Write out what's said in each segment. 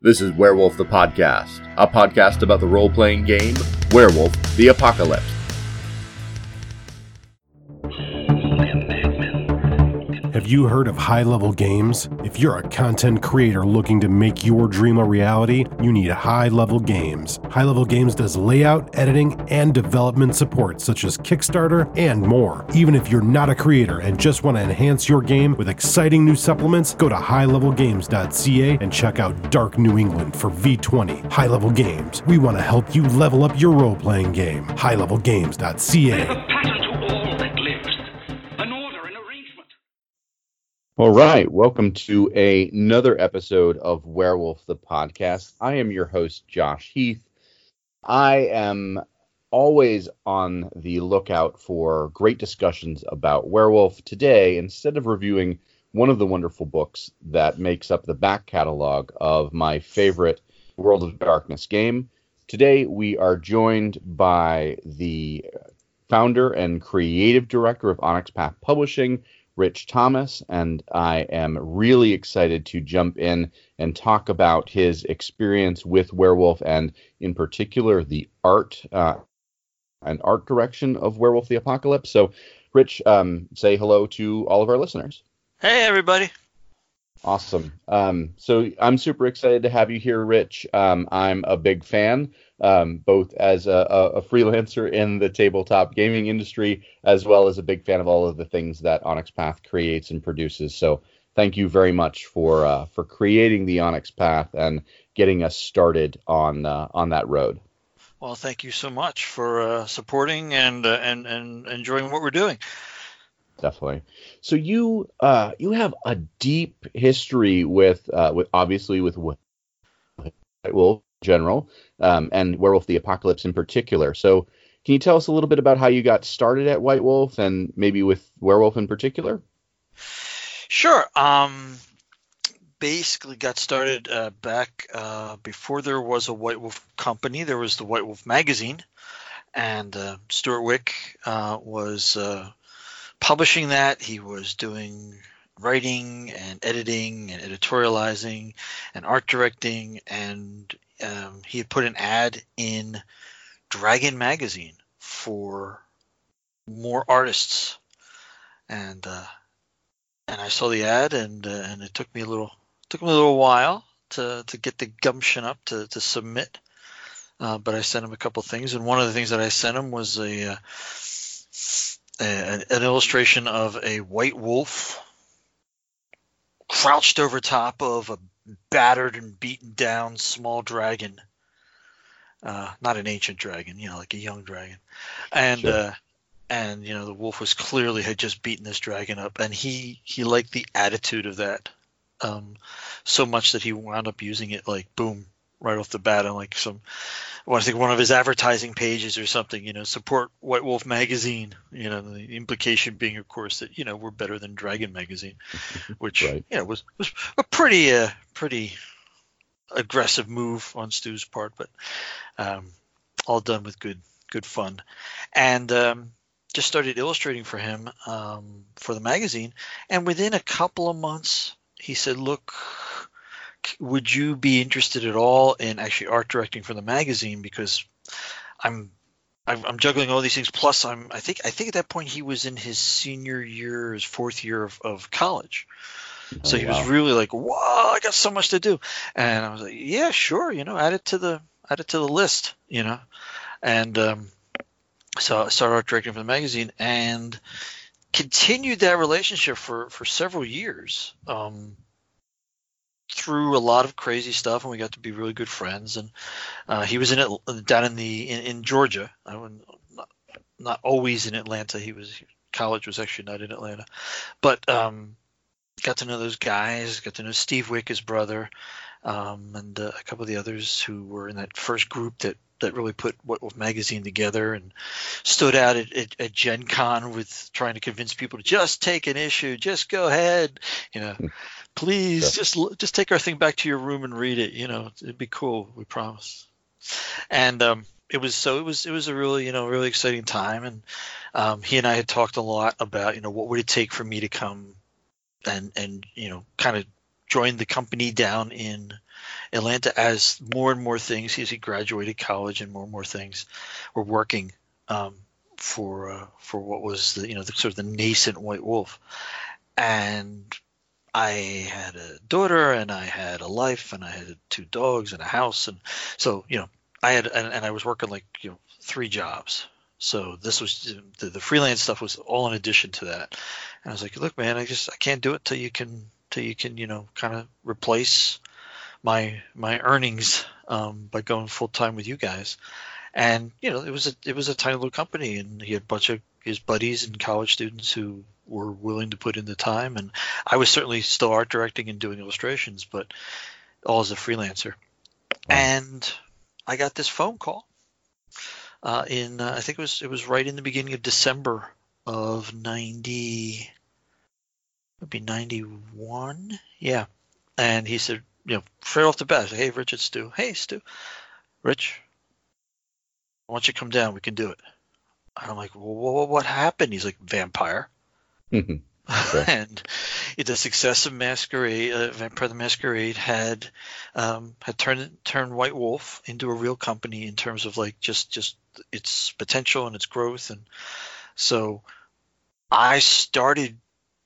This is Werewolf the Podcast, a podcast about the role playing game Werewolf the Apocalypse. You heard of high level games? If you're a content creator looking to make your dream a reality, you need high level games. High level games does layout, editing, and development support, such as Kickstarter and more. Even if you're not a creator and just want to enhance your game with exciting new supplements, go to highlevelgames.ca and check out Dark New England for V20. High level games. We want to help you level up your role playing game. Highlevelgames.ca. All right, welcome to a- another episode of Werewolf the Podcast. I am your host, Josh Heath. I am always on the lookout for great discussions about werewolf. Today, instead of reviewing one of the wonderful books that makes up the back catalog of my favorite World of Darkness game, today we are joined by the founder and creative director of Onyx Path Publishing, Rich Thomas, and I am really excited to jump in and talk about his experience with Werewolf and, in particular, the art uh, and art direction of Werewolf the Apocalypse. So, Rich, um, say hello to all of our listeners. Hey, everybody. Awesome. Um, so I'm super excited to have you here, Rich. Um, I'm a big fan, um, both as a, a, freelancer in the tabletop gaming industry, as well as a big fan of all of the things that Onyx Path creates and produces. So thank you very much for uh, for creating the Onyx Path and getting us started on uh, on that road. Well, thank you so much for uh, supporting and, uh, and and enjoying what we're doing. definitely. So you uh you have a deep history with uh with obviously with White Wolf general, um, and Werewolf the Apocalypse in particular. So can you tell us a little bit about how you got started at White Wolf and maybe with Werewolf in particular? Sure. Um, basically got started uh, back uh, before there was a White Wolf company. There was the White Wolf magazine, and uh, Stewart Wieck uh, was uh, publishing that. He was doing writing and editing and editorializing and art directing, and um, he had put an ad in Dragon magazine for more artists, and uh, and I saw the ad, and uh, and it took me a little took me a little while to to get the gumption up to to submit. Uh, but I sent him a couple things, and one of the things that I sent him was a, uh, a an illustration of a white wolf crouched over top of a battered and beaten down small dragon. Uh, not an ancient dragon, you know, like a young dragon, and Sure. uh, and you know the wolf was clearly had just beaten this dragon up, and he he liked the attitude of that um, so much that he wound up using it like boom right off the bat on like some I want to think one of his advertising pages or something, you know, support White Wolf magazine. You know, the implication being, of course, that you know we're better than Dragon magazine, which Right. you know was was a pretty uh, pretty aggressive move on Stu's part, but um, all done with good good fun, and um, just started illustrating for him um, for the magazine, and within a couple of months, he said, "Look." Would you be interested at all in actually art directing for the magazine? Because I'm I'm, I'm juggling all these things. Plus, I'm I think I think at that point he was in his senior year, his fourth year of, of college. So Oh, he wow. was really like, "Whoa, I got so much to do," and I was like, "Yeah, sure, you know, add it to the add it to the list, you know." And um, so I started art directing for the magazine and continued that relationship for for several years. Um, through a lot of crazy stuff, and we got to be really good friends. And uh, he was in it down in the in, in Georgia. I wouldn't- not, not always in Atlanta. He was college was actually not in Atlanta, but um, got to know those guys. Got to know Steve Wieck, his brother, um, and uh, a couple of the others who were in that first group that that really put White Wolf magazine together and stood out at, at, at Gen Con with trying to convince people to just take an issue, just go ahead, you know, please Sure. just just take our thing back to your room and read it. You know, it'd be cool. We promise. And um, it was so it was it was a really you know really exciting time, and um, he and I had talked a lot about you know what would it take for me to come and and you know kind of join the company down in Atlanta, as more and more things, as he graduated college and more and more things were working um, for uh, for what was the you know the sort of the nascent White Wolf, and I had a daughter and I had a life and I had two dogs and a house and so you know I had and, and I was working like you know three jobs. So this was the, the freelance stuff was all in addition to that. And I was like, look, man, I just I can't do it till you can till you can you know kind of replace my my earnings um, by going full time with you guys. And you know it was a it was a tiny little company, and he had a bunch of his buddies and college students who were willing to put in the time. And I was certainly still art directing and doing illustrations, but all as a freelancer. And I got this phone call uh, in uh, I think it was it was right in the beginning of December of ninety, would be ninety one, yeah. And he said, you know, straight off the bat, hey, Rich, it's Stu. Hey, Stu, Rich, why don't you come down? We can do it. And I'm like, well, what happened? He's like, vampire. and the success of Masquerade, uh, Vampire the Masquerade, had um, had turned turned White Wolf into a real company in terms of like just just its potential and its growth, and so I started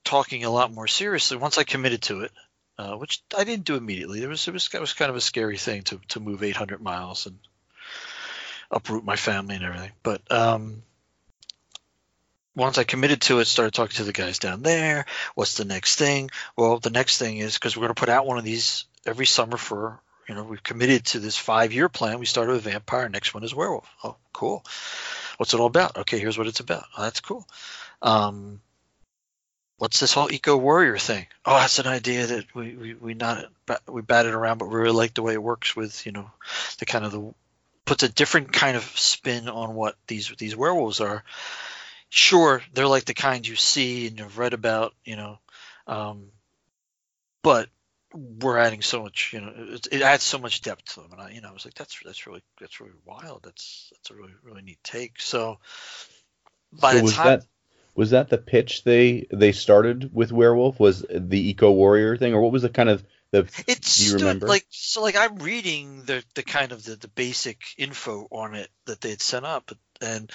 talking a lot more seriously once I committed to it, uh, which I didn't do immediately. It was it was it was kind of a scary thing to to move 800 miles and uproot my family and everything, but um, once I committed to it, started talking to the guys down there. What's the next thing? Well, the next thing is because we're going to put out one of these every summer for, you know, we've committed to this five year plan. We started with vampire, next one is werewolf. Oh, cool. What's it all about? Okay, here's what it's about. Oh, that's cool. Um, what's this whole eco warrior thing? Oh, that's an idea that we, we, we not we batted it around, but we really like the way it works with, you know, the kind of the puts a different kind of spin on what these these werewolves are sure they're like the kind you see and you've read about, you know, um, but we're adding so much, you know, it, it, adds so much depth to them, and I, you know, I was like, that's that's really that's really wild. That's that's a really really neat take. So by so the was time. that was that the pitch they they started with werewolf was the eco warrior thing or what was the kind of the it do you stood remember like so like I'm reading the the kind of the, the basic info on it that they had sent up and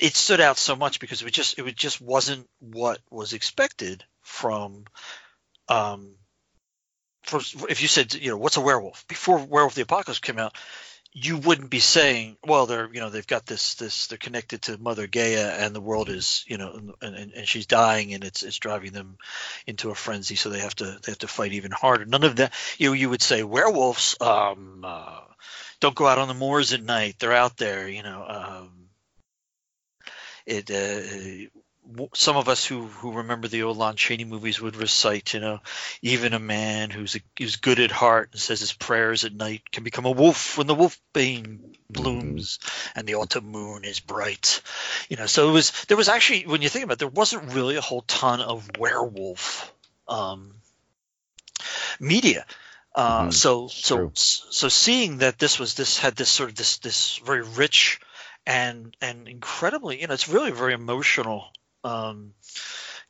it stood out so much because it was just it just wasn't what was expected from um for if you said you know what's a werewolf? Before werewolf the apocalypse came out you wouldn't be saying well they're you know they've got this this they're connected to mother gaia and the world is you know and, and, and she's dying and it's it's driving them into a frenzy. So they have to they have to fight even harder. None of that you know you would say werewolves um uh, don't go out on the moors at night. They're out there you know um it uh, some of us who who remember the old Lon Chaney movies would recite, you know, even a man who's a, who's good at heart and says his prayers at night can become a wolf when the wolfbane blooms and the autumn moon is bright. You know, so it was there was actually when you think about it, there wasn't really a whole ton of werewolf um, media. Uh, Mhm. so so True. so seeing that this was this had this sort of this this very rich and and incredibly you know it's really a very emotional um,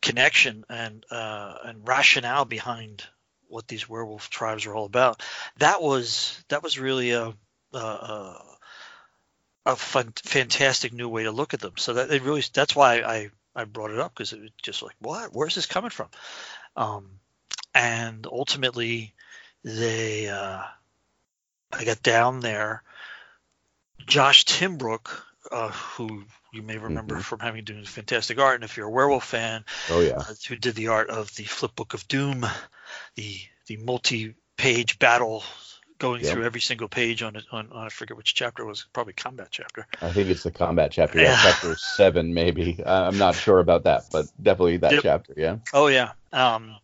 connection and uh, and rationale behind what these werewolf tribes are all about. That was that was really a a, a, fun, fantastic new way to look at them. So that it really that's why I I brought it up because it was just like what where's this coming from, um, and ultimately they uh, I got down there. Josh Timbrook, uh, who you may remember Mhm. from having done fantastic art, and if you're a werewolf fan, oh yeah uh, who did the art of the Flip Book of Doom, the the multi-page battle going Yep. through every single page on it on, on I forget which chapter it was probably combat chapter. i think it's the combat chapter yeah, chapter seven maybe i'm not sure about that but definitely that Yep. chapter yeah Oh yeah, um,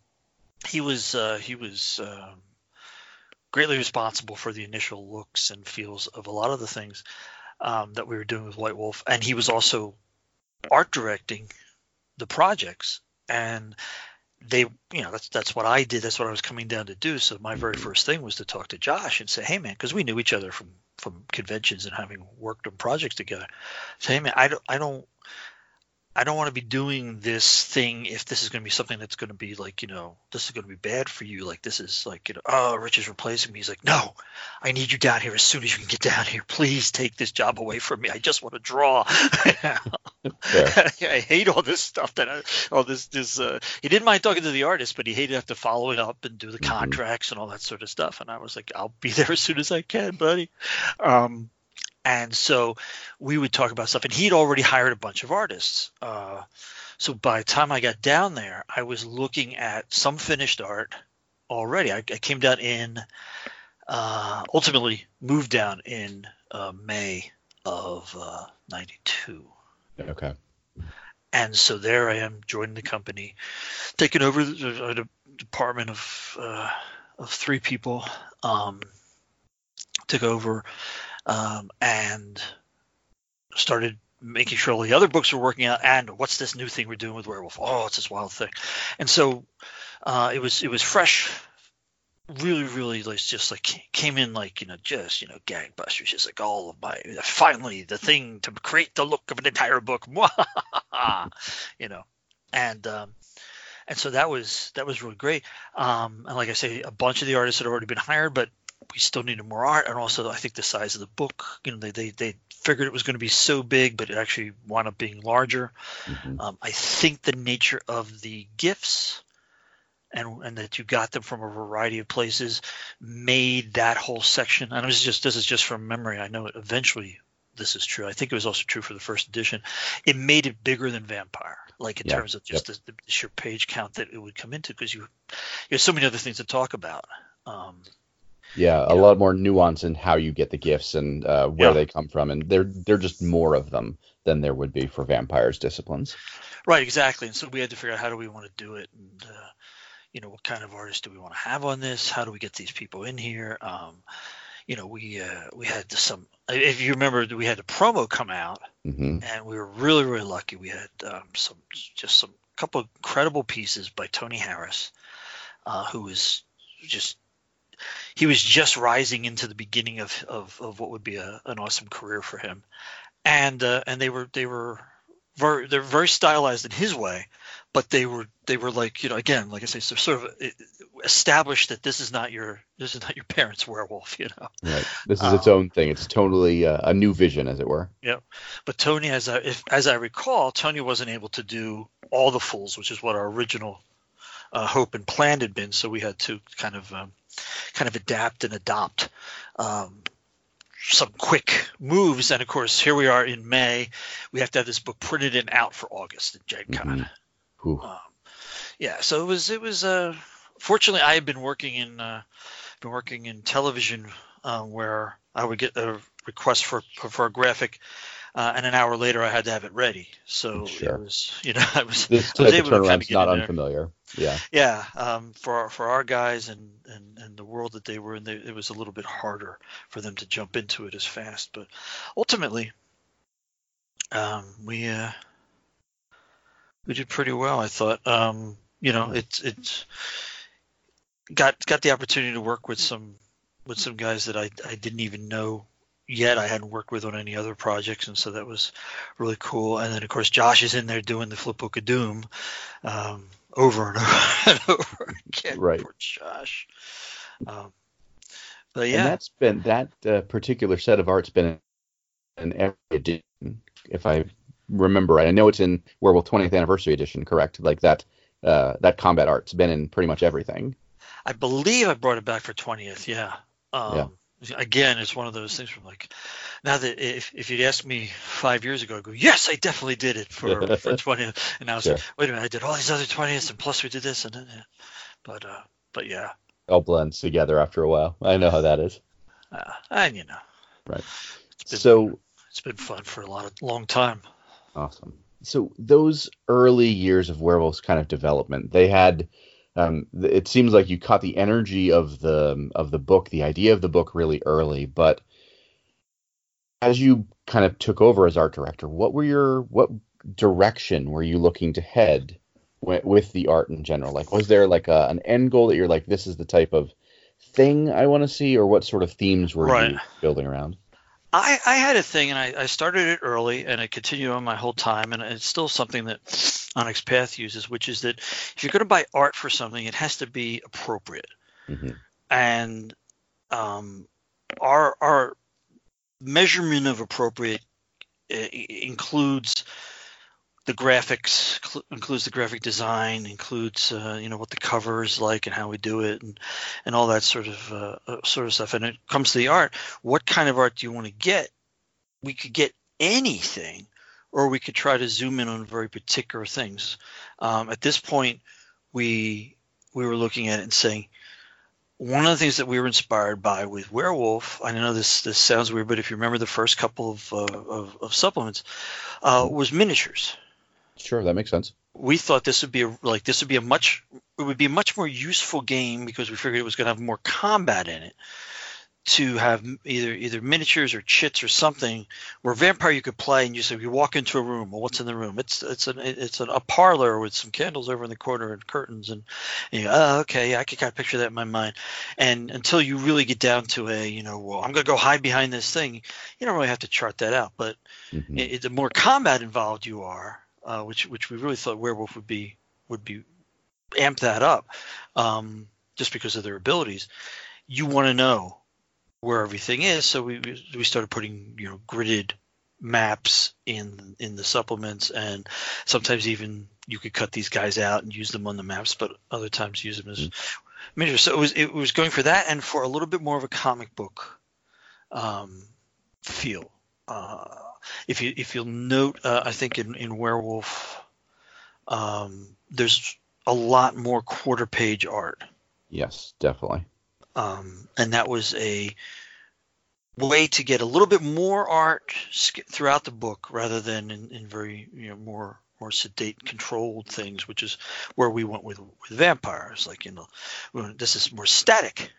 he was uh, he was um, greatly responsible for the initial looks and feels of a lot of the things um, that we were doing with White Wolf, and he was also art directing the projects. And they you know that's that's what I did. That's what I was coming down to do. So my very first thing was to talk to Josh and say hey man because we knew each other from from conventions and having worked on projects together. Say hey man I don't I don't I don't want to be doing this thing if this is going to be something that's going to be like, you know, this is going to be bad for you. Like, this is like, you know, oh, Rich is replacing me. He's like, no, I need you down here as soon as you can get down here. Please take this job away from me. I just want to draw. I hate all this stuff that I, all this, this, uh, he didn't mind talking to the artist, but he hated to have to follow it up and do the Mhm. contracts and all that sort of stuff. And I was like, I'll be there as soon as I can, buddy. Um, and so we would talk about stuff and he'd already hired a bunch of artists uh, so by the time i got down there i was looking at some finished art already i, I came down in uh, ultimately moved down in uh, may of uh, 92 Okay. and so there I am joining the company, taking over the, the department of uh, of three people. Um, took over um, and started making sure all the other books were working out. And what's this new thing we're doing with Werewolf? Oh, it's this wild thing. And so uh, it was it was fresh. Really, really, like just like came in like you know, just you know, gangbusters. Just like all of my finally the thing to create the look of an entire book. you know, and um, and so that was that was really great. Um, and like I say, a bunch of the artists had already been hired, but we still needed more art. And also, I think the size of the book, you know, they they, they figured it was going to be so big, but it actually wound up being larger. Mhm. Um, I think the nature of the gifts and and that you got them from a variety of places made that whole section. And this is just this is just from memory. I know eventually this is true. I think it was also true for the first edition. It made it bigger than Vampire, like in Yeah, terms of just the, the sheer page count that it would come into, because you you have so many other things to talk about. Um, Yeah, a Yeah. lot more nuance in how you get the gifts and uh, where Yeah. they come from, and they're they're just more of them than there would be for vampires disciplines. Right, exactly. And so we had to figure out how do we want to do it, and uh, you know, what kind of artists do we want to have on this? How do we get these people in here? Um, you know, we uh, we had some. If you remember, we had a promo come out, hmm and we were really really lucky. We had um, some just some couple of incredible pieces by Tony Harris, uh, who was just he was just rising into the beginning of of, of what would be a, an awesome career for him, and uh, and they were they were very they're very stylized in his way, but they were they were like you know again like I say so sort of uh, established that this is not your this is not your parents' werewolf you know. Right. This is its Um, own thing. It's totally uh, a new vision, as it were. Yeah but Tony, as I if, as I recall, Tony wasn't able to do all the fools, which is what our original uh, hope and plan had been. So we had to kind of um, kind of adapt and adopt um, some quick moves. And of course, here we are in May. We have to have this book printed and out for August at Gen Con. Mhm. Um, yeah, so it was it was uh fortunately I had been working in uh been working in television uh, where I would get a request for for a graphic uh, and an hour later I had to have it ready. So Sure. it was you know I was This I was of able to kinda get not in there. unfamiliar. Yeah. yeah um, for for our guys and, and and the world that they were in they, it was a little bit harder for them to jump into it as fast but ultimately um, we uh, we did pretty well I thought um, you know it's it's got got the opportunity to work with some with some guys that I, I didn't even know yet I hadn't worked with on any other projects and so that was really cool and then of course Josh is in there doing the flip book of doom um, over and over and over again Right. poor Josh um, but And yeah that's been that uh, particular set of art's been in every edition, if I remember right. I know it's in Werewolf 20th Anniversary Edition, correct? Like that uh, that combat art's been in pretty much everything. I believe I brought it back for 20th. Yeah. Um, Again, it's one of those things from like, now that if, if you'd asked me five years ago, I'd go, yes, I definitely did it for, for 20th. And now it's Sure. like, wait a minute, I did all these other 20ths and plus we did this and then, yeah. but, uh, but yeah, All blends together after a while. I know how that is. uh, and you know, Right. It's been, So it's been fun for a lot of long time. Awesome. So those early years of Werewolf's kind of development, they had. Um, it seems like you caught the energy of the of the book, the idea of the book, really early. But as you kind of took over as art director, what were your what direction were you looking to head with, with the art in general? Like, was there like a, an end goal that you're like, this is the type of thing I want to see, or what sort of themes were Right. you building around? I, I had a thing, and I, I started it early, and I continued on my whole time, and it's still something that Onyx Path uses, which is that if you're going to buy art for something, it has to be appropriate. Mhm. And um, our our measurement of appropriate uh, includes the graphics, cl- includes the graphic design, includes uh, you know what the cover is like and how we do it, and and all that sort of uh, uh, sort of stuff. And it comes to the art. What kind of art do you want to get? We could get anything, or we could try to zoom in on very particular things. Um, at this point, we we were looking at it and saying one of the things that we were inspired by with Werewolf, I know this this sounds weird, but if you remember the first couple of uh, of, of supplements, uh, was miniatures. Sure, that makes sense. We thought this would be a, like this would be a much it would be a much more useful game because we figured it was going to have more combat in it to have either either miniatures or chits or something where vampire you could play and you say you walk into a room well what's in the room it's it's an it's an, a parlor with some candles over in the corner and curtains and, and you go, oh okay yeah, I can kind of picture that in my mind and until you really get down to a you know well I'm gonna go hide behind this thing you don't really have to chart that out but Mhm. it, it- the more combat involved you are uh, which which we really thought werewolf would be would be amp that up um, just because of their abilities you want to know where everything is. So we we- started putting you know gridded maps in in the supplements, and sometimes even you could cut these guys out and use them on the maps, but other times use them as miniatures. So it was it was going for that and for a little bit more of a comic book um, feel. Uh, if you if you'll note, uh, I think in in Werewolf, um, there's a lot more quarter page art. Yes, definitely. um, and that was a way to get a little bit more art throughout the book rather than in, in very you know more more sedate controlled things which is where we went with with vampires. Like you know this is more static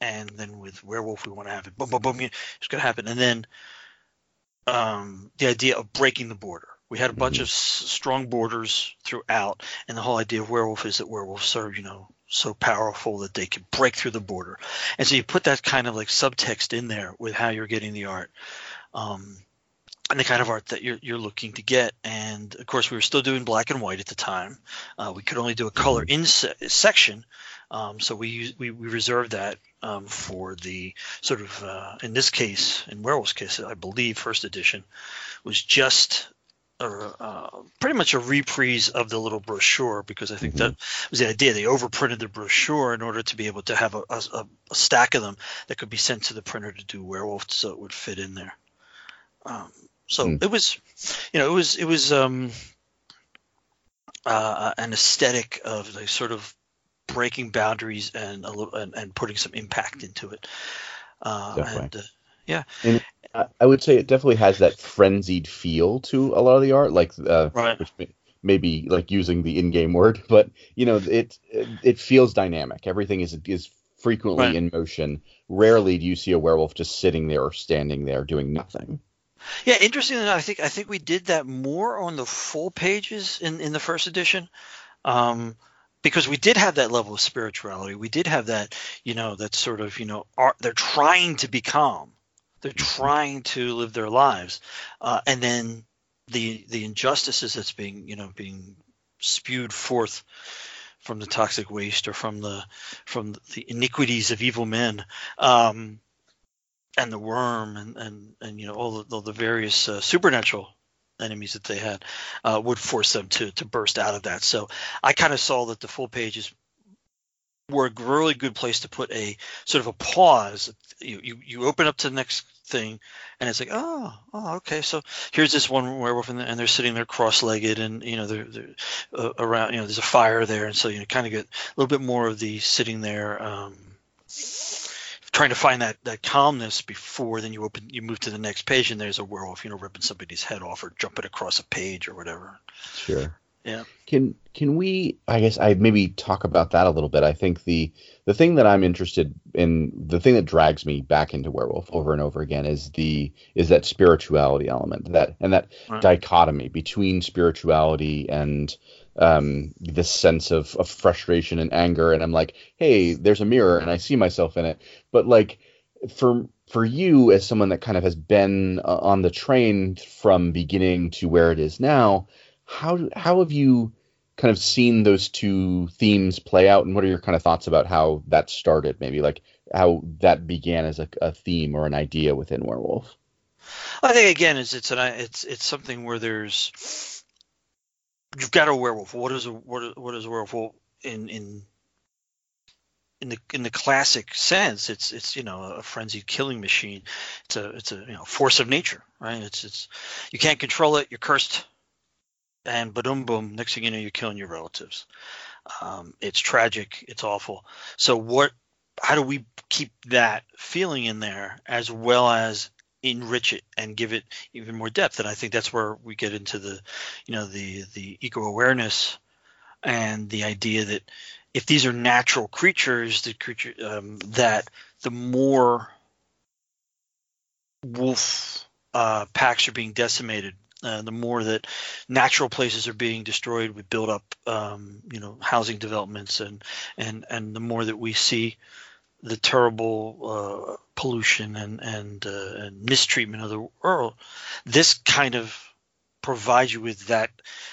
and then with werewolf we want to have it boom boom boom it's going to happen. And then um, the idea of breaking the border. We had a bunch Mhm. of s- strong borders throughout and the whole idea of werewolf is that werewolves are you know so powerful that they can break through the border. And so you put that kind of like subtext in there with how you're getting the art um, and the kind of art that you're, you're looking to get. And of course we were still doing black and white at the time. Uh, we could only do a color in se- section um, so we, use- we we reserved that um, for the sort of uh, in this case in werewolf's case i believe first edition was just uh, uh, pretty much a reprise of the little brochure because I think Mhm. that was the idea. They overprinted the brochure in order to be able to have a, a, a stack of them that could be sent to the printer to do werewolf, so it would fit in there. Um, so Hmm. it was, you know, it was it was um, uh, an aesthetic of like sort of breaking boundaries and a little and, and putting some impact into it. Uh, Definitely. and uh, I, I would say it definitely has that frenzied feel to a lot of the art, like uh, Right. which may, maybe like using the in-game word, but you know, it it feels dynamic. Everything is is frequently Right. in motion. Rarely do you see a werewolf just sitting there or standing there doing nothing. Yeah, interestingly, enough, I think I think we did that more on the full pages in in the first edition, um, because we did have that level of spirituality. We did have that, you know, that sort of, you know, art. They're trying to be calm. They're trying to live their lives, uh, and then the the injustices that's being, you know, being spewed forth from the toxic waste or from the from the iniquities of evil men. Um, and the worm and and and you know all the, all the various uh, supernatural enemies that they had uh, would force them to to burst out of that. So I kind of saw that the full pages were a really good place to put a sort of a pause. You you, you open up to the next thing, and it's like oh oh okay so here's this one werewolf and, and they're sitting there cross-legged and you know they're, they're uh, around you know there's a fire there and so you know kind of get a little bit more of the sitting there. Um, trying to find that that calmness before then you open you move to the next page and there's a werewolf you know ripping somebody's head off or jumping across a page or whatever Sure. Yeah. Can can we I guess I maybe talk about that a little bit. I think the the thing that I'm interested in the thing that drags me back into werewolf over and over again is the is that spirituality element. That and that Right. dichotomy between spirituality and um this sense of, of frustration and anger and I'm like, hey, there's a mirror and I see myself in it. But like for for you as someone that kind of has been uh, on the train from beginning to where it is now, how how have you kind of seen those two themes play out, and what are your kind of thoughts about how that started? Maybe like how that began as a, a theme or an idea within Werewolf. I think again, it's it's an it's it's something where there's you've got a werewolf. What is a what what is a werewolf? In in in the in the classic sense, it's it's you know a frenzied killing machine. It's a it's a you know force of nature, right? It's it's you can't control it. You're cursed, and boom boom. Next thing you know, you're killing your relatives. Um, it's tragic. It's awful. So what? How do we keep that feeling in there as well as enrich it and give it even more depth? And I think that's where we get into the you know the the eco awareness and the idea that if these are natural creatures, the creature um, that the more wolf uh, packs are being decimated, uh, the more that natural places are being destroyed with build up, um, you know, housing developments, and and and the more that we see the terrible uh, pollution and and, uh, and mistreatment of the world, this kind of provides you with that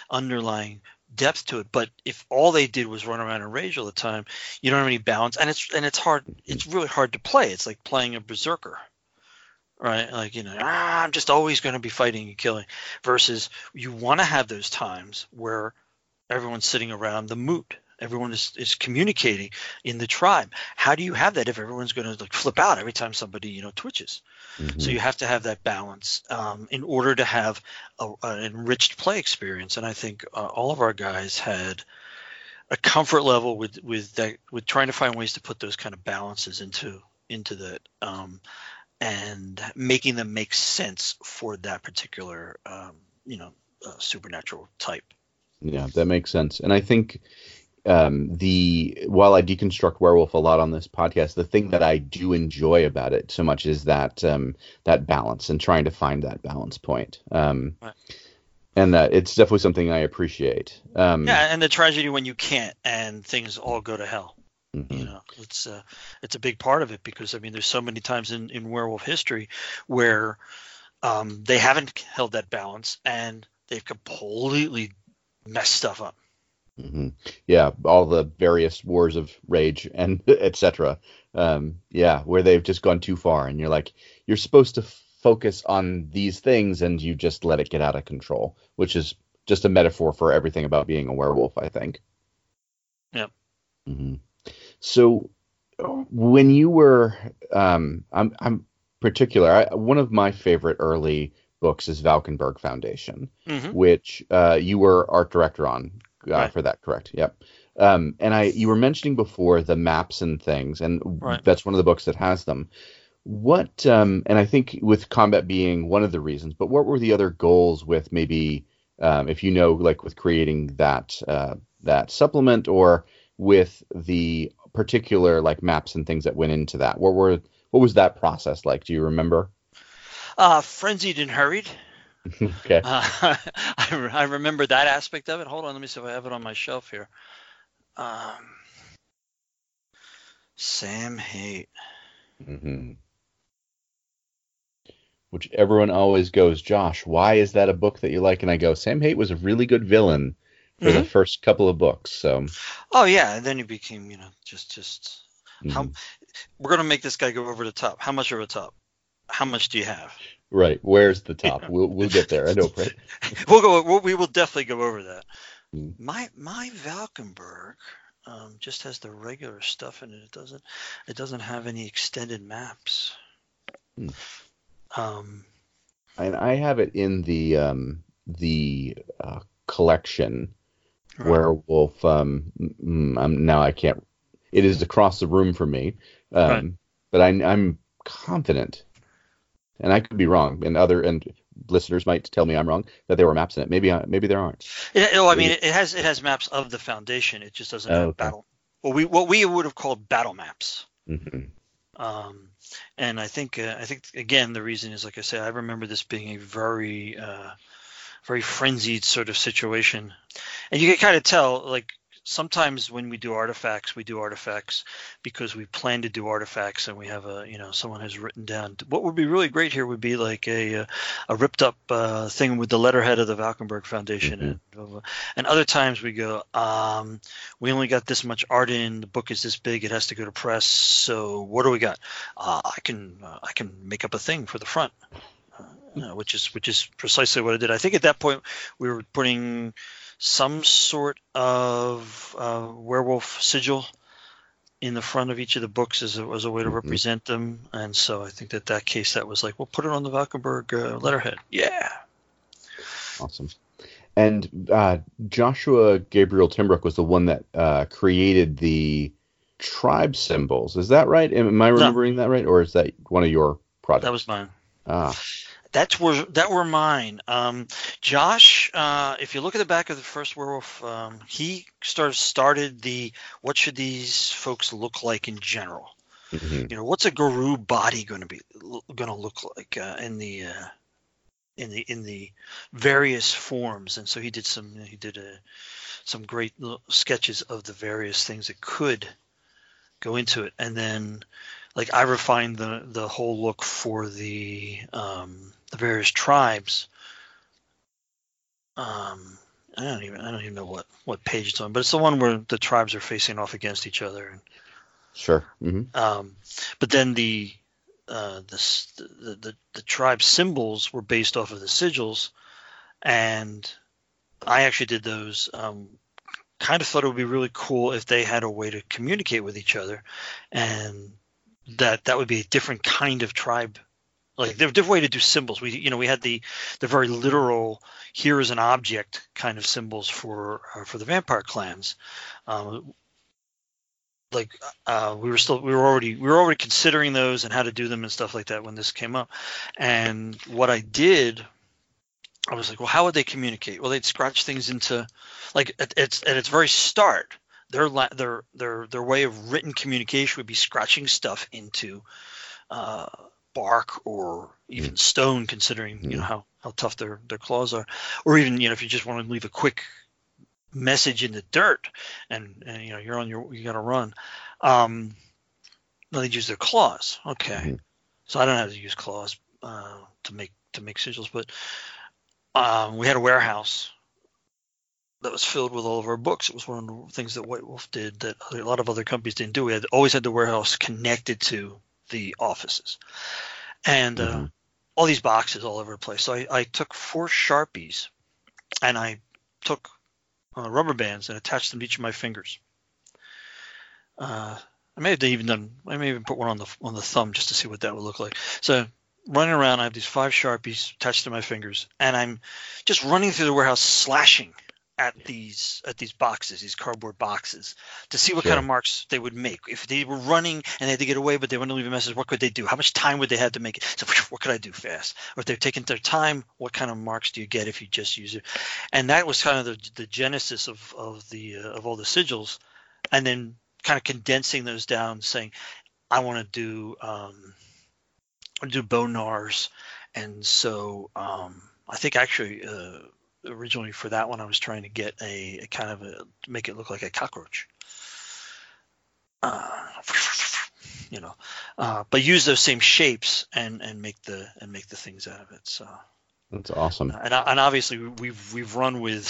underlying depth to it. But if all they did was run around and rage all the time, you don't have any balance, and it's and it's hard. It's really hard to play. It's like playing a berserker, right? Like you know, ah, I'm just always going to be fighting and killing. Versus you want to have those times where everyone's sitting around the moot. Everyone is, is communicating in the tribe. How do you have that if everyone's going to like flip out every time somebody you know twitches? Mm-hmm. So you have to have that balance um, in order to have a, an enriched play experience. And I think uh, all of our guys had a comfort level with with that with trying to find ways to put those kind of balances into into that um, and making them make sense for that particular um, you know uh, supernatural type. Yeah, that makes sense. And I think um, the while I deconstruct werewolf a lot on this podcast, the thing that I do enjoy about it so much is that um, that balance and trying to find that balance point. Um, right. And that it's definitely something I appreciate. Um, yeah, and the tragedy when you can't and things all go to hell. Mm-hmm. You know, it's uh, it's a big part of it because I mean, there's so many times in, in werewolf history where um, they haven't held that balance and they've completely messed stuff up. Mm-hmm. Yeah, all the various wars of rage and etc. Um, yeah, where they've just gone too far, and you're like, you're supposed to focus on these things, and you just let it get out of control, which is just a metaphor for everything about being a werewolf, I think. Yeah. Mm-hmm. So, when you were, um, I'm, I'm particular. I, one of my favorite early books is Valkenburg Foundation, mm-hmm. which uh, you were art director on uh, right. for that. Correct. Yep. Um, and I, you were mentioning before the maps and things, and right. that's one of the books that has them. What, um, and I think with combat being one of the reasons, but what were the other goals with maybe, um, if you know, like with creating that uh, that supplement or with the particular like maps and things that went into that? What were what was that process like? Do you remember? Uh, frenzied and hurried. okay. Uh, I, I remember that aspect of it. Hold on, let me see if I have it on my shelf here. Um, Sam Haight. Mm-hmm. Which everyone always goes, Josh, why is that a book that you like? And I go, Sam Haight was a really good villain for mm-hmm. the first couple of books. So. Oh yeah, and then he became, you know, just just mm-hmm. how we're gonna make this guy go over the top. How much over the top? How much do you have? Right. Where's the top? We'll we'll get there. I know, right? we'll go. We'll, we will definitely go over that. Mm. My my Valkenburg um, just has the regular stuff in it. It doesn't it doesn't have any extended maps. Mm. Um, and I have it in the um, the uh, collection right. Werewolf. Um, mm, now I can't. It is across the room from me, um, right. but I, I'm confident and I could be wrong, and other and listeners might tell me I'm wrong that there were maps in it. Maybe uh, maybe there aren't. It, oh, I mean, it, has it has maps of the foundation. It just doesn't oh, have okay. battle. Well, we what we would have called battle maps. Mm-hmm. Um, and I think uh, I think again the reason is like I said I remember this being a very uh, very frenzied sort of situation, and you can kind of tell like sometimes when we do artifacts, we do artifacts because we plan to do artifacts, and we have a you know someone has written down. What would be really great here would be like a a, a ripped up uh, thing with the letterhead of the Valkenburg Foundation, Mhm. and blah, blah. and other times we go, um, we only got this much art in. The book is this big; it has to go to press. So what do we got? Uh, I can uh, I can make up a thing for the front. Uh, which is which is precisely what I did. I think at that point we were putting some sort of uh, werewolf sigil in the front of each of the books as a, as a way to Mhm. represent them. And so I think that that case that was like, we'll put it on the Valkenburg uh, letterhead. Yeah. Awesome. And uh, Joshua Gabriel Timbrook was the one that uh, created the tribe symbols. Is that right? Am, am I remembering that right, or is that one of your projects? That was mine. ah, That's were that were mine. Um, Josh, uh, if you look at the back of the first werewolf, um, he started started the what should these folks look like in general. mhm. you know what's a Garou body going to be going to look like uh, in the uh, in the in the various forms and so he did some he did a, some great sketches of the various things that could go into it and then like I refined the the whole look for the um, the various tribes um I don't even I don't even know what what page it's on but it's the one where the tribes are facing off against each other and sure. hmm um, but then the, uh, the, the the the tribe symbols were based off of the sigils, and I actually did those. Um, kind of thought it would be really cool if they had a way to communicate with each other, and that that would be a different kind of tribe. Like there a different way to do symbols. We you know we had the the very literal here is an object kind of symbols for uh, for the vampire clans. Um, like uh, we were still we were already we were already considering those and how to do them and stuff like that when this came up and what i did i was like well how would they communicate well they'd scratch things into like at, it's at its very start their la- their their their way of written communication would be scratching stuff into uh, bark or even stone considering you know how how tough their their claws are. Or even you know if you just want to leave a quick message in the dirt and, and you know you're on your you got to run um no, they use their claws. Okay. Mhm. so i don't have to use claws uh, to make to make sigils but um, we had a warehouse that was filled with all of our books it was one of the things that white wolf did that a lot of other companies didn't do we had always had the warehouse connected to the offices and uh, Mhm. all these boxes all over the place so I, I took four sharpies and i took uh, rubber bands and attached them to each of my fingers. Uh, I may have even done. I may even put one on the on the thumb just to see what that would look like. So running around, I have these five sharpies attached to my fingers, and I'm just running through the warehouse, slashing at these at these boxes, these cardboard boxes, to see what kind of marks they would make. If they were running and they had to get away, but they wanted to leave a message, what could they do? How much time would they have to make it? So what could I do fast? Or if they're taking their time, what kind of marks do you get if you just use it? And that was kind of the, the genesis of of the uh, of all the sigils, and then kind of condensing those down, saying, I want to do um, I wanna do Bone Gnawers, and so um, I think actually. Uh, originally for that one i was trying to get a, a kind of a make it look like a cockroach uh, you know uh, but use those same shapes and and make the and make the things out of it so That's awesome. and, and obviously we've we've run with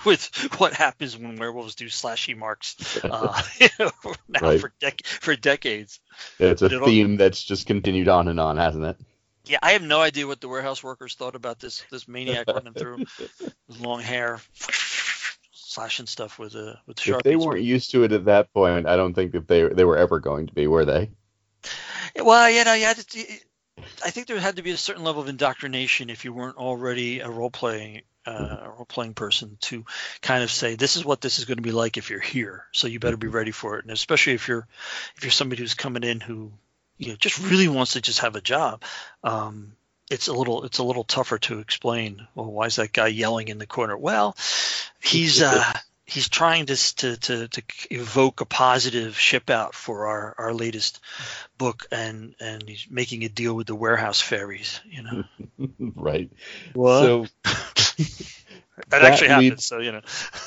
with what happens when werewolves do slashy marks uh, you know, now Right. for dec- for decades It's a theme that's just continued on and on, hasn't it? Yeah i have no idea what the warehouse workers thought about this this maniac running through with long hair slashing stuff with a with sharpies If they weren't used to it at that point, I don't think that they they were ever going to be, were they? Well, you know, you had to. I think there had to be a certain level of indoctrination if you weren't already a role playing uh, role playing person to kind of say this is what this is going to be like if you're here. So you better be ready for it, and especially if you're if you're somebody who's coming in who you know just really wants to just have a job. Um, it's a little it's a little tougher to explain. Well, why is that guy yelling in the corner? Well, he's uh, he's trying to, to to to evoke a positive ship out for our our latest book, and and he's making a deal with the warehouse fairies. You know, right. What? So that, actually happened. leads- So you know,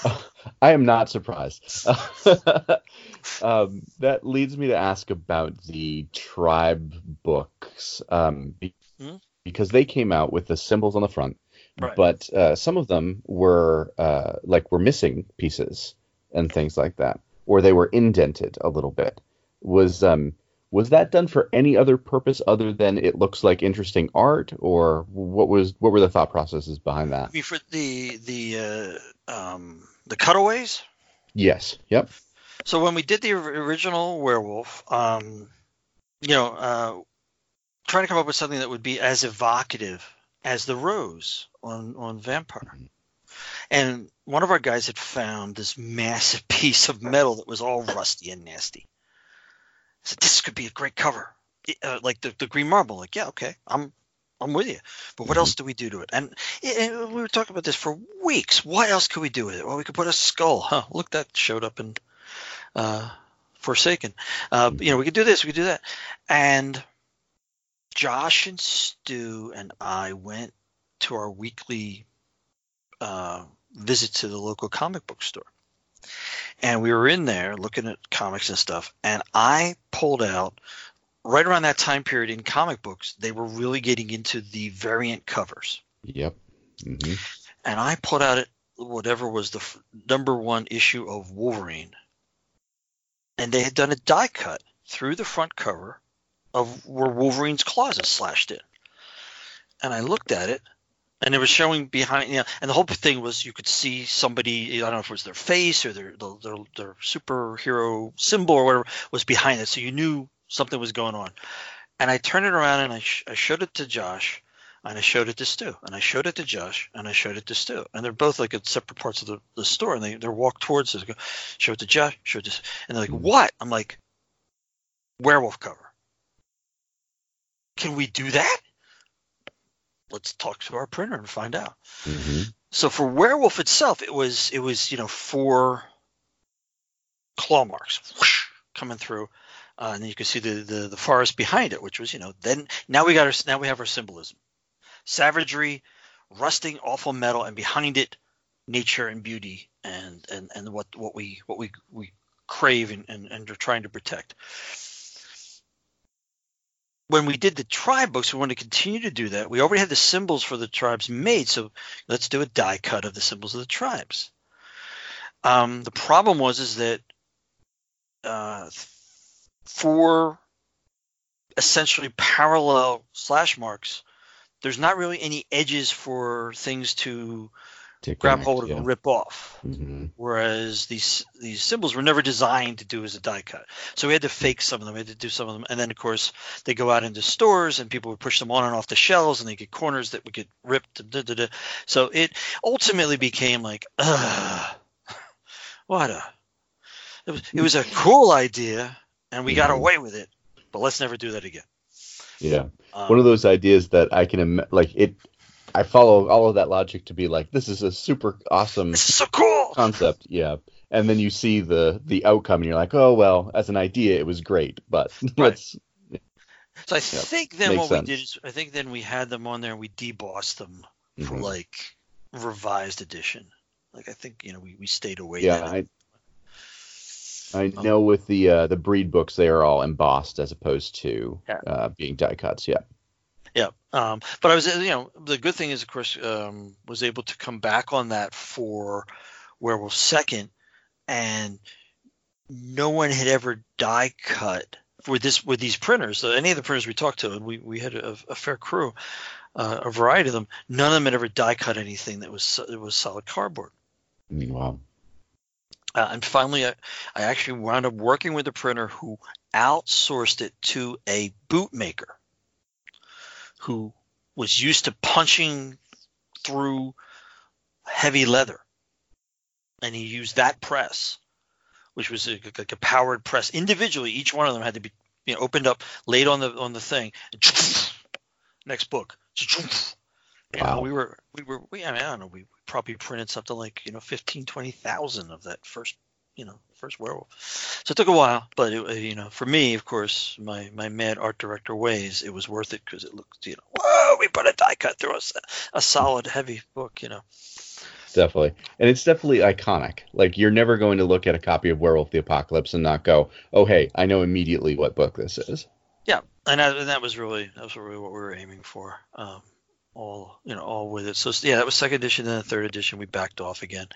I am not surprised. um, that leads me to ask about the tribe books, um, Hmm? because they came out with the symbols on the front, Right. but uh, some of them were uh, like were missing pieces and things like that, or they were indented a little bit. Was um was that done for any other purpose other than it looks like interesting art, or what was what were the thought processes behind that? I mean, for the the uh, um, the cutaways. Yes. Yep. So when we did the original werewolf, um, you know, uh, trying to come up with something that would be as evocative as the rose on on vampire. And one of our guys had found this massive piece of metal that was all rusty and nasty. I said, "This could be a great cover, uh, like the, the green marble." Like, yeah, okay, I'm I'm with you. But what else do we do to it? And, and we were talking about this for weeks. What else could we do with it? Well, we could put a skull. Huh? Look, that showed up in uh, Forsaken. Uh, you know, we could do this, we could do that. And Josh and Stu and I went to our weekly uh, visit to the local comic book store. And we were in there looking at comics and stuff. And I pulled out, right around that time period in comic books, they were really getting into the variant covers Yep. hmm and I pulled out whatever was the f- number one issue of Wolverine, and they had done a die cut through the front cover of where Wolverine's claws is slashed in, and I looked at it, and it was showing behind, you know, and the whole thing was you could see somebody, I don't know if it was their face or their their, their, their superhero symbol or whatever was behind it, so you knew something was going on, and I turned it around and I, sh- I showed it to Josh and I showed it to Stu, and I showed it to Josh, and I showed it to Stu, and they're both like at separate parts of the, the store, and they they walk towards us, go, show it to Josh, show it to, and they're like, mm-hmm. what? I'm like, werewolf cover. Can we do that? Let's talk to our printer and find out. hmm So for werewolf itself, it was it was you know four claw marks whoosh, coming through, uh, and then you could see the, the the forest behind it, which was you know then now we got our now we have our symbolism, savagery, rusting, awful metal, and behind it, nature and beauty, and and and what what we what we we crave and and, and are trying to protect. When we did the tribe books, we wanted to continue to do that. We already had the symbols for the tribes made, so let's do a die cut of the symbols of the tribes. Um, the problem was is that uh, for essentially parallel slash marks, there's not really any edges for things to grab hold of yeah. and rip off. hmm Whereas these these symbols were never designed to do as a die cut, so we had to fake some of them. We had to do some of them, and then of course they go out into stores and people would push them on and off the shelves, and they get corners that would get ripped. and Da, da, da. So it ultimately became like, ugh, what a. It was, it was a cool idea, and we got Mhm. away with it, but let's never do that again. Yeah. Um, One of those ideas that I can Im- like it. I follow all of that logic to be like, this is a super awesome this is so cool. concept. Yeah. And then you see the the outcome, and you're like, oh well, as an idea, it was great, but let's. So I think then what we did is I think then we had them on there and we debossed them for Mhm. like revised edition. Like I think you know we, we stayed away. Yeah. I I Um, know with the uh, the breed books, they are all embossed as opposed to Yeah. uh, being die cuts. Yeah. Yeah. Um, but I was you know the good thing is of course um, was able to come back on that for Werewolf Second, and no one had ever die cut with this with these printers. So any of the printers we talked to, and we we had a, a fair crew, uh, a variety of them. None of them had ever die cut anything that was that was solid cardboard. Mm, Wow. Uh, and finally, I, I actually wound up working with a printer who outsourced it to a bootmaker who was used to punching through heavy leather. And he used that press, which was a, like a powered press. Individually, each one of them had to be you know, opened up, laid on the on the thing. Next book. You know, Wow. we were we were we I, mean, I don't know we probably printed something like you know 15 20,000 of that first you know first werewolf so it took a while but it, you know for me of course my my mad art director ways it was worth it because it looked you know whoa we put a die cut through a solid heavy book you know definitely, and it's definitely iconic. Like you're never going to look at a copy of Werewolf the Apocalypse and not go, "Oh, hey, I know immediately what book this is." Yeah, and that, and that was really that was really what we were aiming for. Um, all you know, all with it. So yeah, that was second edition. Then the third edition, we backed off again,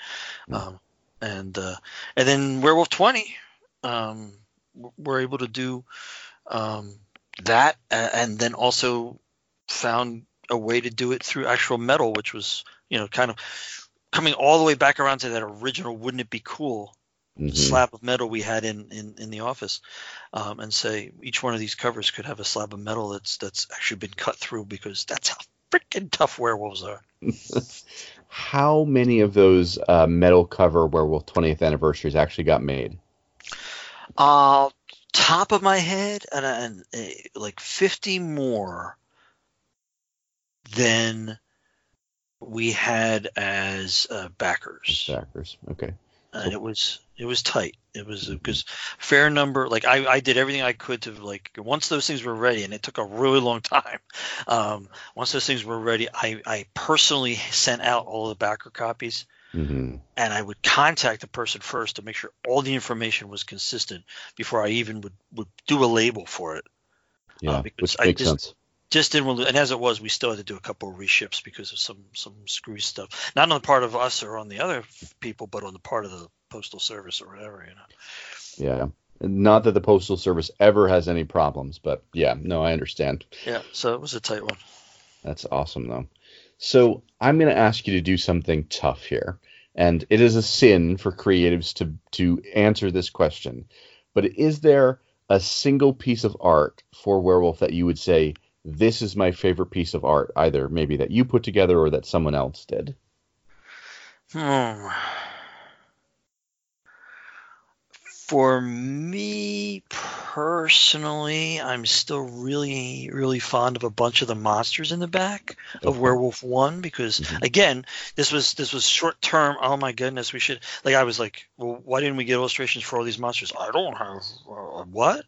um, and uh, and then Werewolf Twenty, um, we're able to do um, that, and then also found a way to do it through actual metal, which was you know kind of coming all the way back around to that original. Wouldn't it be cool? Mhm. slab of metal we had in in, in the office, um, and say each one of these covers could have a slab of metal that's that's actually been cut through because that's how freaking tough werewolves are. How many of those uh, metal cover Werewolf 20th anniversaries actually got made? Uh, top of my head, and, and uh, like 50 more than we had as uh, backers. Backers. Okay. and it was it was tight. It was because fair number. Like I, I did everything I could to like once those things were ready, and it took a really long time. Um, once those things were ready, I, I personally sent out all the backer copies, hmm and I would contact the person first to make sure all the information was consistent before I even would, would do a label for it. Yeah, Uh, which I makes just- sense. Just didn't want to, and as it was, we still had to do a couple of reships because of some some screwy stuff. Not on the part of us or on the other people, but on the part of the postal service or whatever. You know. Yeah. Not that the postal service ever has any problems, but yeah, no, I understand. Yeah, so it was a tight one. That's awesome, though. So I'm going to ask you to do something tough here, and it is a sin for creatives to to answer this question. But is there a single piece of art for Werewolf that you would say this is my favorite piece of art, either maybe that you put together or that someone else did? Hmm. For me personally, I'm still really, really fond of a bunch of the monsters in the back of Okay. Werewolf One because Mhm. again, this was this was short term. Oh my goodness, we should like I was like, well, why didn't we get illustrations for all these monsters? I don't have uh, what.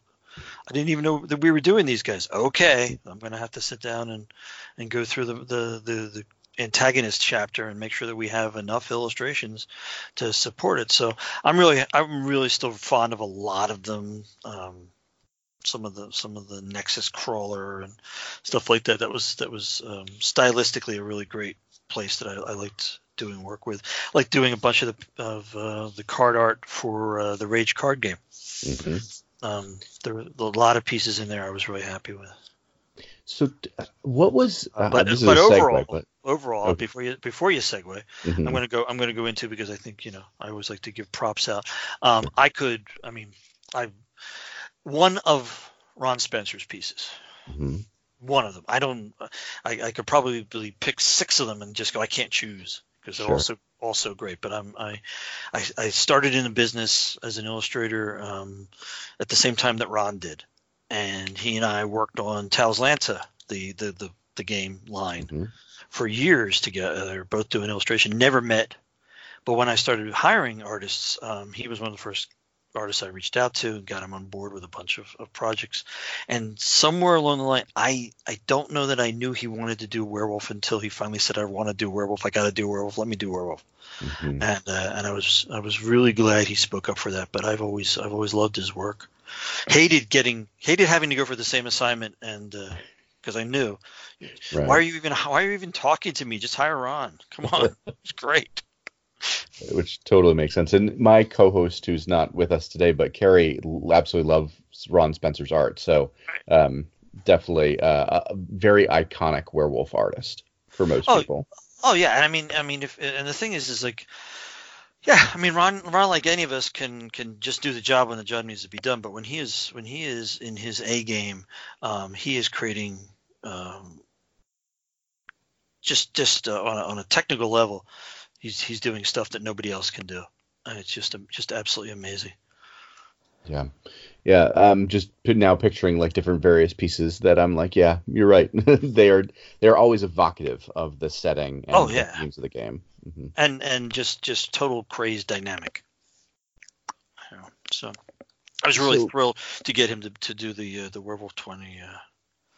I didn't even know that we were doing these guys. Okay, I'm gonna have to sit down and and go through the the the, the antagonist chapter and make sure that we have enough illustrations to support it. So I'm really I'm really still fond of a lot of them. Um, some of the some of the Nexus crawler and stuff like that. That was that was um, stylistically a really great place that I, I liked doing work with. I Like doing a bunch of the of uh, the card art for uh, the Rage card game. hmm Um, there were a lot of pieces in there I was really happy with. So, t- what was? Uh, But- but a segue, overall- but Overall, Okay. before you before you segue, mhm. I'm gonna go. I'm gonna go into because I think you know I always like to give props out. Um, I could. I mean, I one of Ron Spencer's pieces. Mhm. One of them. I don't. I, I could probably pick six of them and just go. I can't choose because they're Sure. also also great. But I'm I, I I started in the business as an illustrator um, at the same time that Ron did, and he and I worked on Talislanta, the the the, the game line Mhm. for years together, both doing illustration. Never met, but when I started hiring artists, um, he was one of the first artists I reached out to and got him on board with a bunch of, of projects. And somewhere along the line, I I don't know that I knew he wanted to do werewolf until he finally said, "I want to do werewolf. I got to do werewolf. Let me do werewolf." Mhm. And uh, and I was I was really glad he spoke up for that. But I've always I've always loved his work. Hated getting hated having to go for the same assignment and. because I knew. Right. Why are you even why are you even talking to me? Just hire Ron. Come on, it's great. which totally makes sense. And my co-host, who's not with us today, but Carrie absolutely loves Ron Spencer's art. So um, definitely uh, a very iconic werewolf artist for most Oh, people. Oh yeah, and I mean, I mean, if and the thing is, is like, yeah, I mean, Ron, Ron, like any of us, can can just do the job when the job needs to be done. But when he is when he is in his A game, um, he is creating, um, just just uh, on a, on a technical level, he's he's doing stuff that nobody else can do, and it's just just absolutely amazing. Yeah, yeah. I'm just now picturing like different various pieces that I'm like, yeah, you're right. they are they're always evocative of the setting and Oh, the yeah. themes of the game. hmm and and just just total crazed dynamic. So I was really So- thrilled to get him to, to do the uh, the Werewolf twenty uh,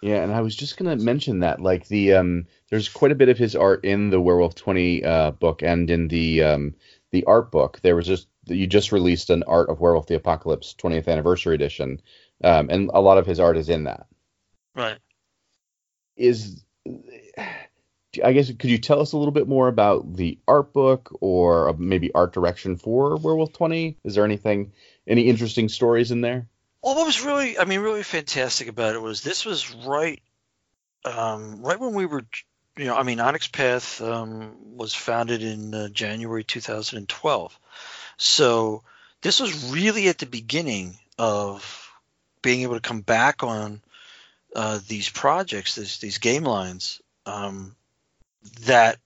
Yeah, and I was just gonna mention that, like the um, there's quite a bit of his art in the Werewolf 20 uh, book and in the um, the art book. There was just you just released an Art of Werewolf the Apocalypse 20th anniversary edition, um, and a lot of his art is in that. Right. Is I guess could you tell us a little bit more about the art book or maybe art direction for Werewolf 20? Is there anything, any interesting stories in there? Well, what was really, I mean, really fantastic about it was this was right, um, right when we were, you know, I mean, Onyx Path um, was founded in uh, January 2012, so this was really at the beginning of being able to come back on uh, these projects, these these game lines um, that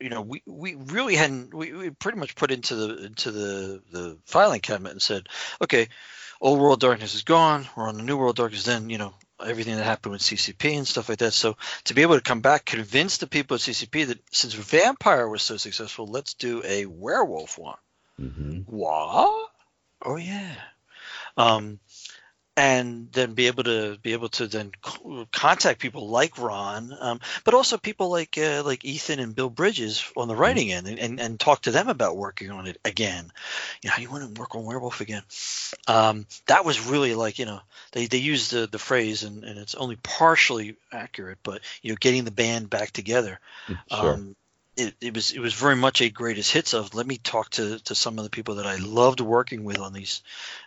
you know we, we really hadn't we, we pretty much put into the into the the filing cabinet and said okay old world darkness is gone. We're on the new world darkness. Then you know everything that happened with ccp and stuff like that. So to be able to come back convince the people at ccp that since vampire was so successful let's do a werewolf one Mm-hmm. what oh yeah um and then be able to be able to then contact people like Ron, um, but also people like uh, like Ethan and Bill Bridges on the writing end, and, and, and talk to them about working on it again. You know, how you want to work on Werewolf again? Um, that was really like you know they they used the the phrase, and, and it's only partially accurate, but you know getting the band back together. Sure. Um, it, it was it was very much a greatest hits of let me talk to, to some of the people that I loved working with on these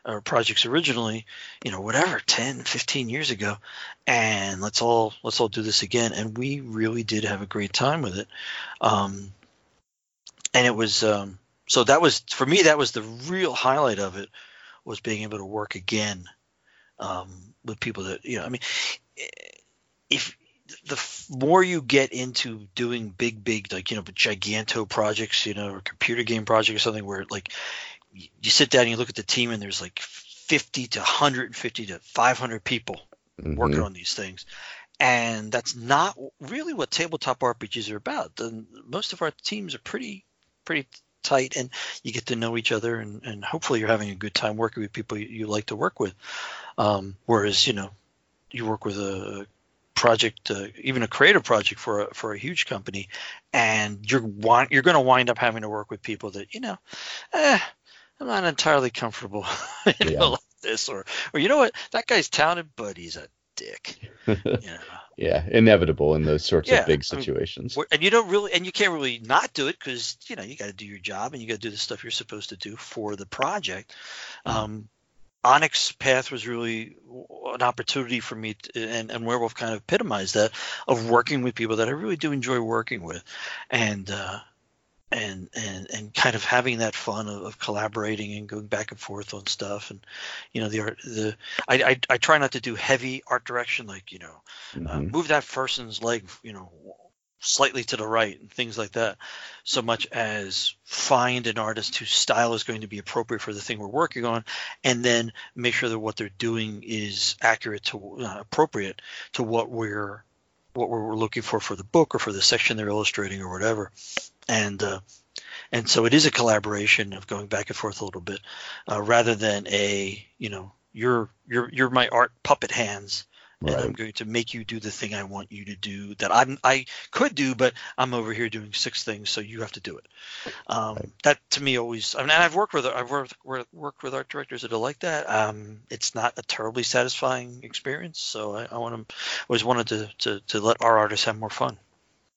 uh, projects originally you know whatever 10 15 years ago and let's all let's all do this again. And we really did have a great time with it. Um, and it was um, so that was for me that was the real highlight of it was being able to work again um, with people that you know I mean if the f- more you get into doing big, big, like you know, giganto projects, you know, or computer game project or something, where like you sit down and you look at the team, and there's like 50 to 150 to 500 people working Mhm. on these things, and that's not really what tabletop RPGs are about. The, most of our teams are pretty, pretty tight, and you get to know each other, and, and hopefully you're having a good time working with people you, you like to work with. Um, whereas you know, you work with a project, uh, even a creative project for a, for a huge company, and you're want, you're going to wind up having to work with people that you know, eh, I'm not entirely comfortable, you Yeah. know, like this, or or you know what, that guy's talented, but he's a dick, you know. yeah, inevitable in those sorts Yeah, of big I mean, situations. And you don't really and you can't really not do it because you know you got to do your job and you got to do the stuff you're supposed to do for the project um, onyx path was really an opportunity for me to, and, and werewolf kind of epitomized that of working with people that i really do enjoy working with and uh, and and and kind of having that fun of, of collaborating and going back and forth on stuff and you know the art the I, I i try not to do heavy art direction like you know uh, Mhm. move that person's leg, you know, slightly to the right and things like that, so much as find an artist whose style is going to be appropriate for the thing we're working on, and then make sure that what they're doing is accurate to uh, appropriate to what we're what we're looking for for the book or for the section they're illustrating or whatever, and. Uh, and so it is a collaboration of going back and forth a little bit, uh, rather than a you know you're you're you're my art puppet hands, and I'm going to make you do the thing I want you to do that I'm I could do, but I'm over here doing six things, so you have to do it. Um, Right. That to me always. I mean, I've worked with I've worked worked worked with art directors that are like that. Um, it's not a terribly satisfying experience, so I, I want to always wanted to, to to let our artists have more fun.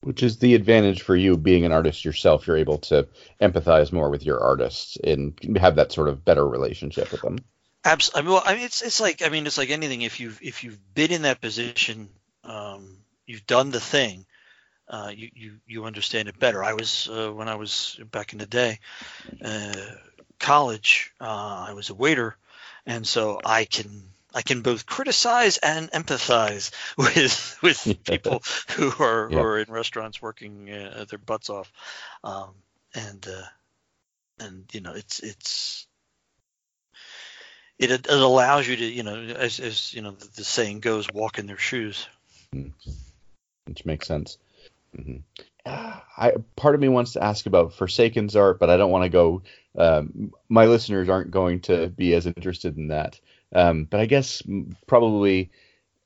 Which is the advantage for you being an artist yourself. You're able to empathize more with your artists and have that sort of better relationship with them. Abs- I mean, well, I mean, it's it's like I mean, it's like anything. If you've if you've been in that position, um, you've done the thing. Uh, you, you you understand it better. I was uh, when I was back in the day, uh, college. Uh, I was a waiter, and so I can I can both criticize and empathize with with people who are who are in restaurants working uh, their butts off, um, and uh, and you know it's it's it, it allows you to you know as, as you know the, the saying goes walk in their shoes which makes sense. hmm I part of me wants to ask about Forsaken's art, but I don't want to go. Um, my listeners aren't going to be as interested in that. Um, but I guess probably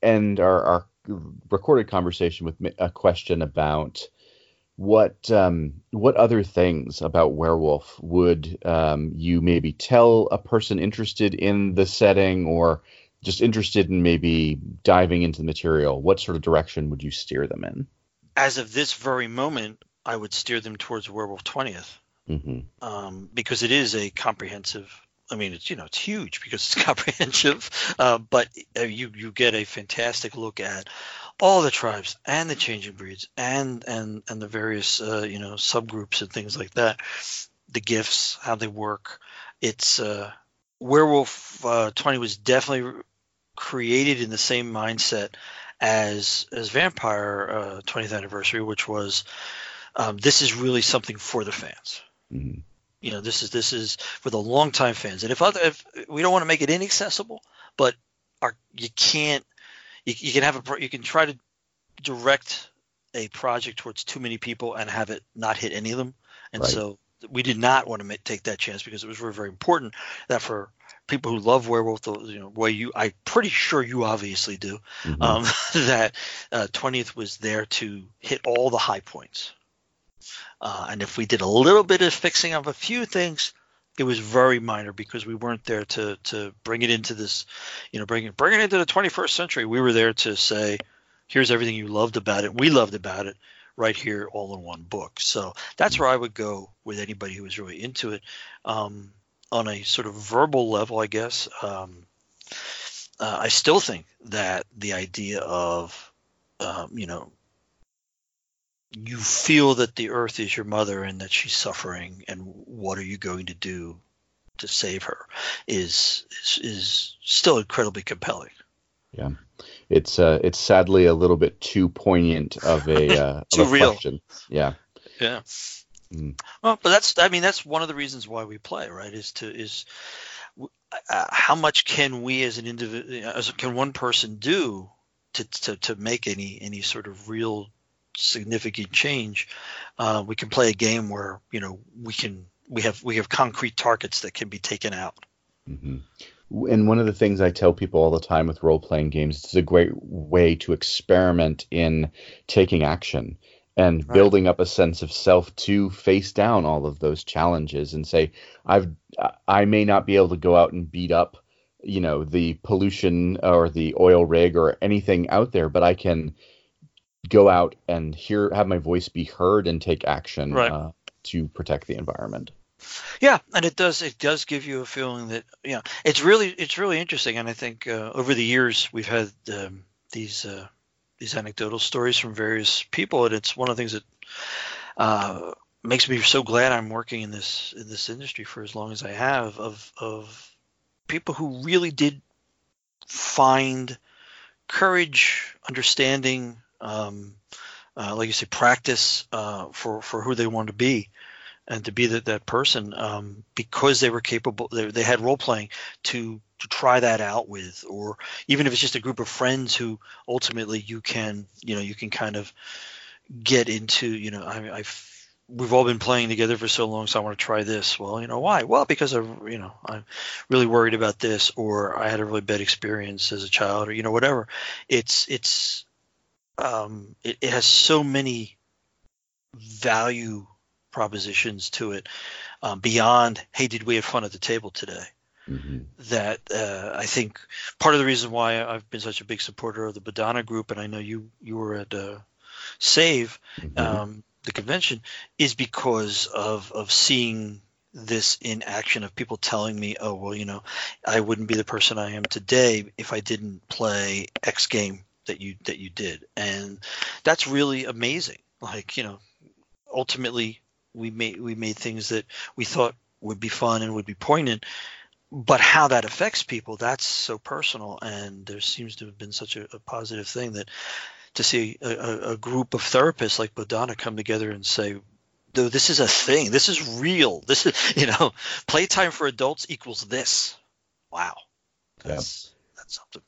end our, our recorded conversation with a question about what um, what other things about werewolf would um, you maybe tell a person interested in the setting or just interested in maybe diving into the material? What sort of direction would you steer them in? As of this very moment, I would steer them towards Werewolf 20th hmm um, because it is a comprehensive. I mean, it's you know it's huge because it's comprehensive, uh, but uh, you you get a fantastic look at all the tribes and the changing breeds and and and the various uh, you know subgroups and things like that. The gifts, how they work. It's uh, Werewolf uh, 20 was definitely created in the same mindset as as Vampire uh, 20th anniversary, which was um, this is really something for the fans. hmm You know, this is this is for the longtime fans. And if other if we don't want to make it inaccessible, but our you can't you, you can have a pro- you can try to direct a project towards too many people and have it not hit any of them. And Right. so we did not want to make, take that chance because it was very very important that for people who love werewolf, the you know way you I'm pretty sure you obviously do Mhm. um, that uh, 20th was there to hit all the high points. Uh, and if we did a little bit of fixing of a few things, it was very minor because we weren't there to to bring it into this, you know, bring it bring it into the 21st century. We were there to say, here's everything you loved about it. We loved about it right here, all in one book. So that's where I would go with anybody who was really into it. Um, on a sort of verbal level, I guess. Um, uh, I still think that the idea of, um, you know, you feel that the earth is your mother and that she's suffering, and what are you going to do to save her is is, is still incredibly compelling. Yeah. It's uh, it's sadly a little bit too poignant of a, uh, of Too a real. question. Yeah. Yeah. Mm. Well, but that's I mean that's one of the reasons why we play, right? Is to is uh, how much can we as an individual, as can one person do to, to to make any any sort of real significant change? Uh, we can play a game where you know we can we have we have concrete targets that can be taken out. hmm And one of the things I tell people all the time with role playing games, it's a great way to experiment in taking action and Right. building up a sense of self to face down all of those challenges and say, I've I may not be able to go out and beat up, you know, the pollution or the oil rig or anything out there, but I can go out and hear have my voice be heard and take action Right. uh, to protect the environment. Yeah, and it does it does give you a feeling that you know it's really it's really interesting, and I think uh, over the years we've had um, these uh, these anecdotal stories from various people, and it's one of the things that uh, makes me so glad I'm working in this in this industry for as long as I have of of people who really did find courage, understanding, um, uh, like you say, practice uh, for for who they want to be and to be that, that person um, because they were capable they, they had role playing to to try that out with or even if it's just a group of friends who ultimately you can you know you can kind of get into you know I, I've we've all been playing together for so long so I want to try this. Well you know why? Well because of you know I'm really worried about this or I had a really bad experience as a child or you know whatever. It's it's um it, it has so many value propositions to it um, beyond hey did we have fun at the table today hmm that uh, I think part of the reason why I've been such a big supporter of the Bodhana group and I know you you were at uh, Save Mm-hmm. um, the convention is because of of seeing this in action of people telling me oh well you know I wouldn't be the person I am today if I didn't play X game that you that you did. And that's really amazing. Like you know ultimately we made we made things that we thought would be fun and would be poignant but how that affects people that's so personal. And there seems to have been such a, a positive thing that to see a, a, group of therapists like Bodhana come together and say no this is a thing this is real. This is you know playtime for adults equals this. Wow. Yeah. that's that's something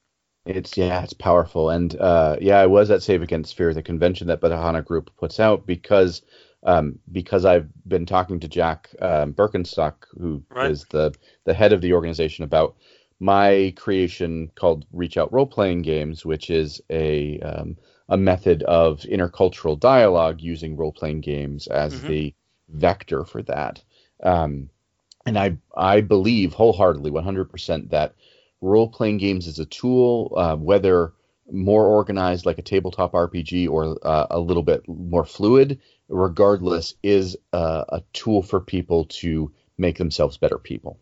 It's yeah, it's powerful, and uh, yeah, I was at Save Against Fear, the convention that Bodhana Group puts out, because um, because I've been talking to Jack um, Berkenstock, who is Right. the the head of the organization, about my creation called Reach Out Role Playing Games, which is a um, a method of intercultural dialogue using role playing games as Mhm. the vector for that. Um, and I I believe wholeheartedly, 100% that role playing games is a tool, uh, whether more organized like a tabletop RPG or uh, a little bit more fluid, regardless, is uh, a tool for people to make themselves better people.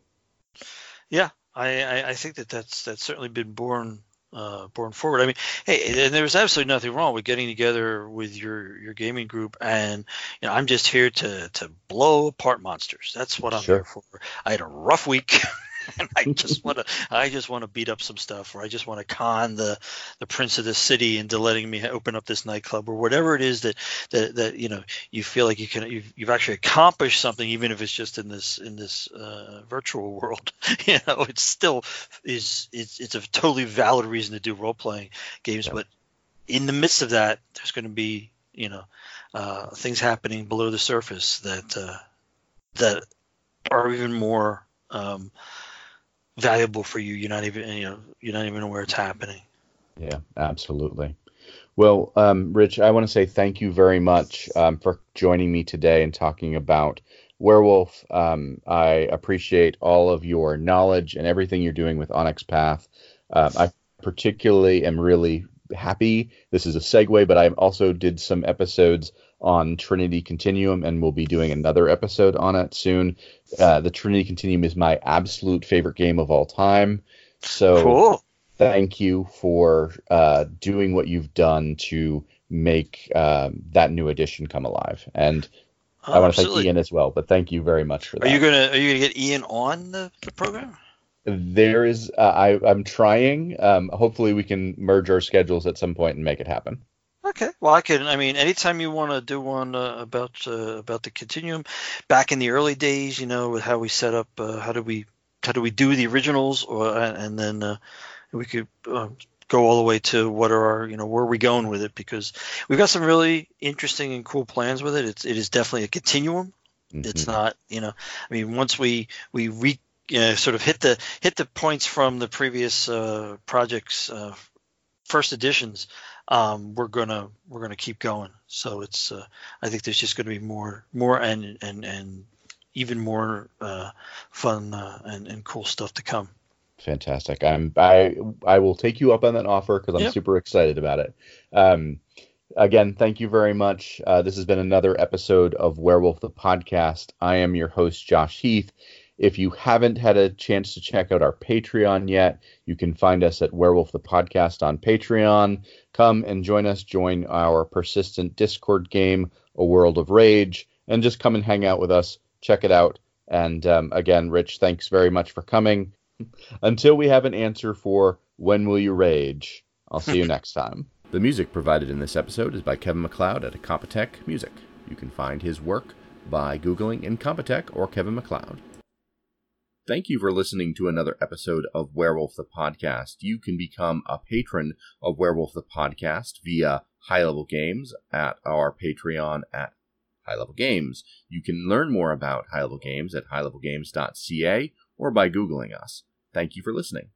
Yeah, I, I, I think that that's that's certainly been born uh, born forward. I mean, hey, and there's absolutely nothing wrong with getting together with your your gaming group, and you know, I'm just here to to blow apart monsters. That's what I'm Sure. here for. I had a rough week. And I just want to, I just want to beat up some stuff, or I just want to con the, the prince of the city into letting me open up this nightclub, or whatever it is that, that, that you know, you feel like you can, you've, you've actually accomplished something, even if it's just in this, in this uh, virtual world. you know, it's still is it's it's a totally valid reason to do role playing games, Yeah. but in the midst of that, there's going to be you know uh, things happening below the surface that uh, that are even more um, valuable for you. You're not even you know you're not even aware it's happening. Yeah, absolutely. Well, um, Rich, I want to say thank you very much um, for joining me today and talking about Werewolf. Um, I appreciate all of your knowledge and everything you're doing with Onyx Path. Um, I particularly am really happy. This is a segue, but I also did some episodes on Trinity Continuum, and we'll be doing another episode on it soon. Uh, the Trinity Continuum is my absolute favorite game of all time. So Cool. thank you for uh, doing what you've done to make um, that new edition come alive. And I want to thank Ian as well, but thank you very much for that. Are you gonna Are you gonna get Ian on the, the program? there is, uh, I, I'm trying. Um, hopefully, we can merge our schedules at some point and make it happen. Okay. Well, I can. I mean, anytime you want to do one uh, about uh, about the continuum, back in the early days, you know, with how we set up, uh, how do we how do we do the originals, or and then uh, we could uh, go all the way to what are our, you know, where are we going with it? Because we've got some really interesting and cool plans with it. It's it is definitely a continuum. It's Mhm. not, you know, I mean, once we we re you know, sort of hit the hit the points from the previous uh, projects, uh, first editions, um, we're gonna we're gonna keep going. So it's uh, I think there's just gonna be more more and and and even more uh, fun uh, and and cool stuff to come. Fantastic. I'm I I will take you up on that offer because I'm Yep. super excited about it. Um, again, thank you very much. Uh, this has been another episode of Werewolf the Podcast. I am your host Josh Heath. If you haven't had a chance to check out our Patreon yet, you can find us at Werewolf the Podcast on Patreon. Come and join us. Join our persistent Discord game, A World of Rage, and just come and hang out with us. Check it out. And um, again, Rich, thanks very much for coming. Until we have an answer for when will you rage, I'll see you next time. The music provided in this episode is by Kevin MacLeod at Incompetech Music. You can find his work by Googling Incompetech or Kevin MacLeod. Thank you for listening to another episode of Werewolf the Podcast. You can become a patron of Werewolf the Podcast via High Level Games at our Patreon at High Level Games. You can learn more about High Level Games at highlevelgames.ca or by Googling us. Thank you for listening.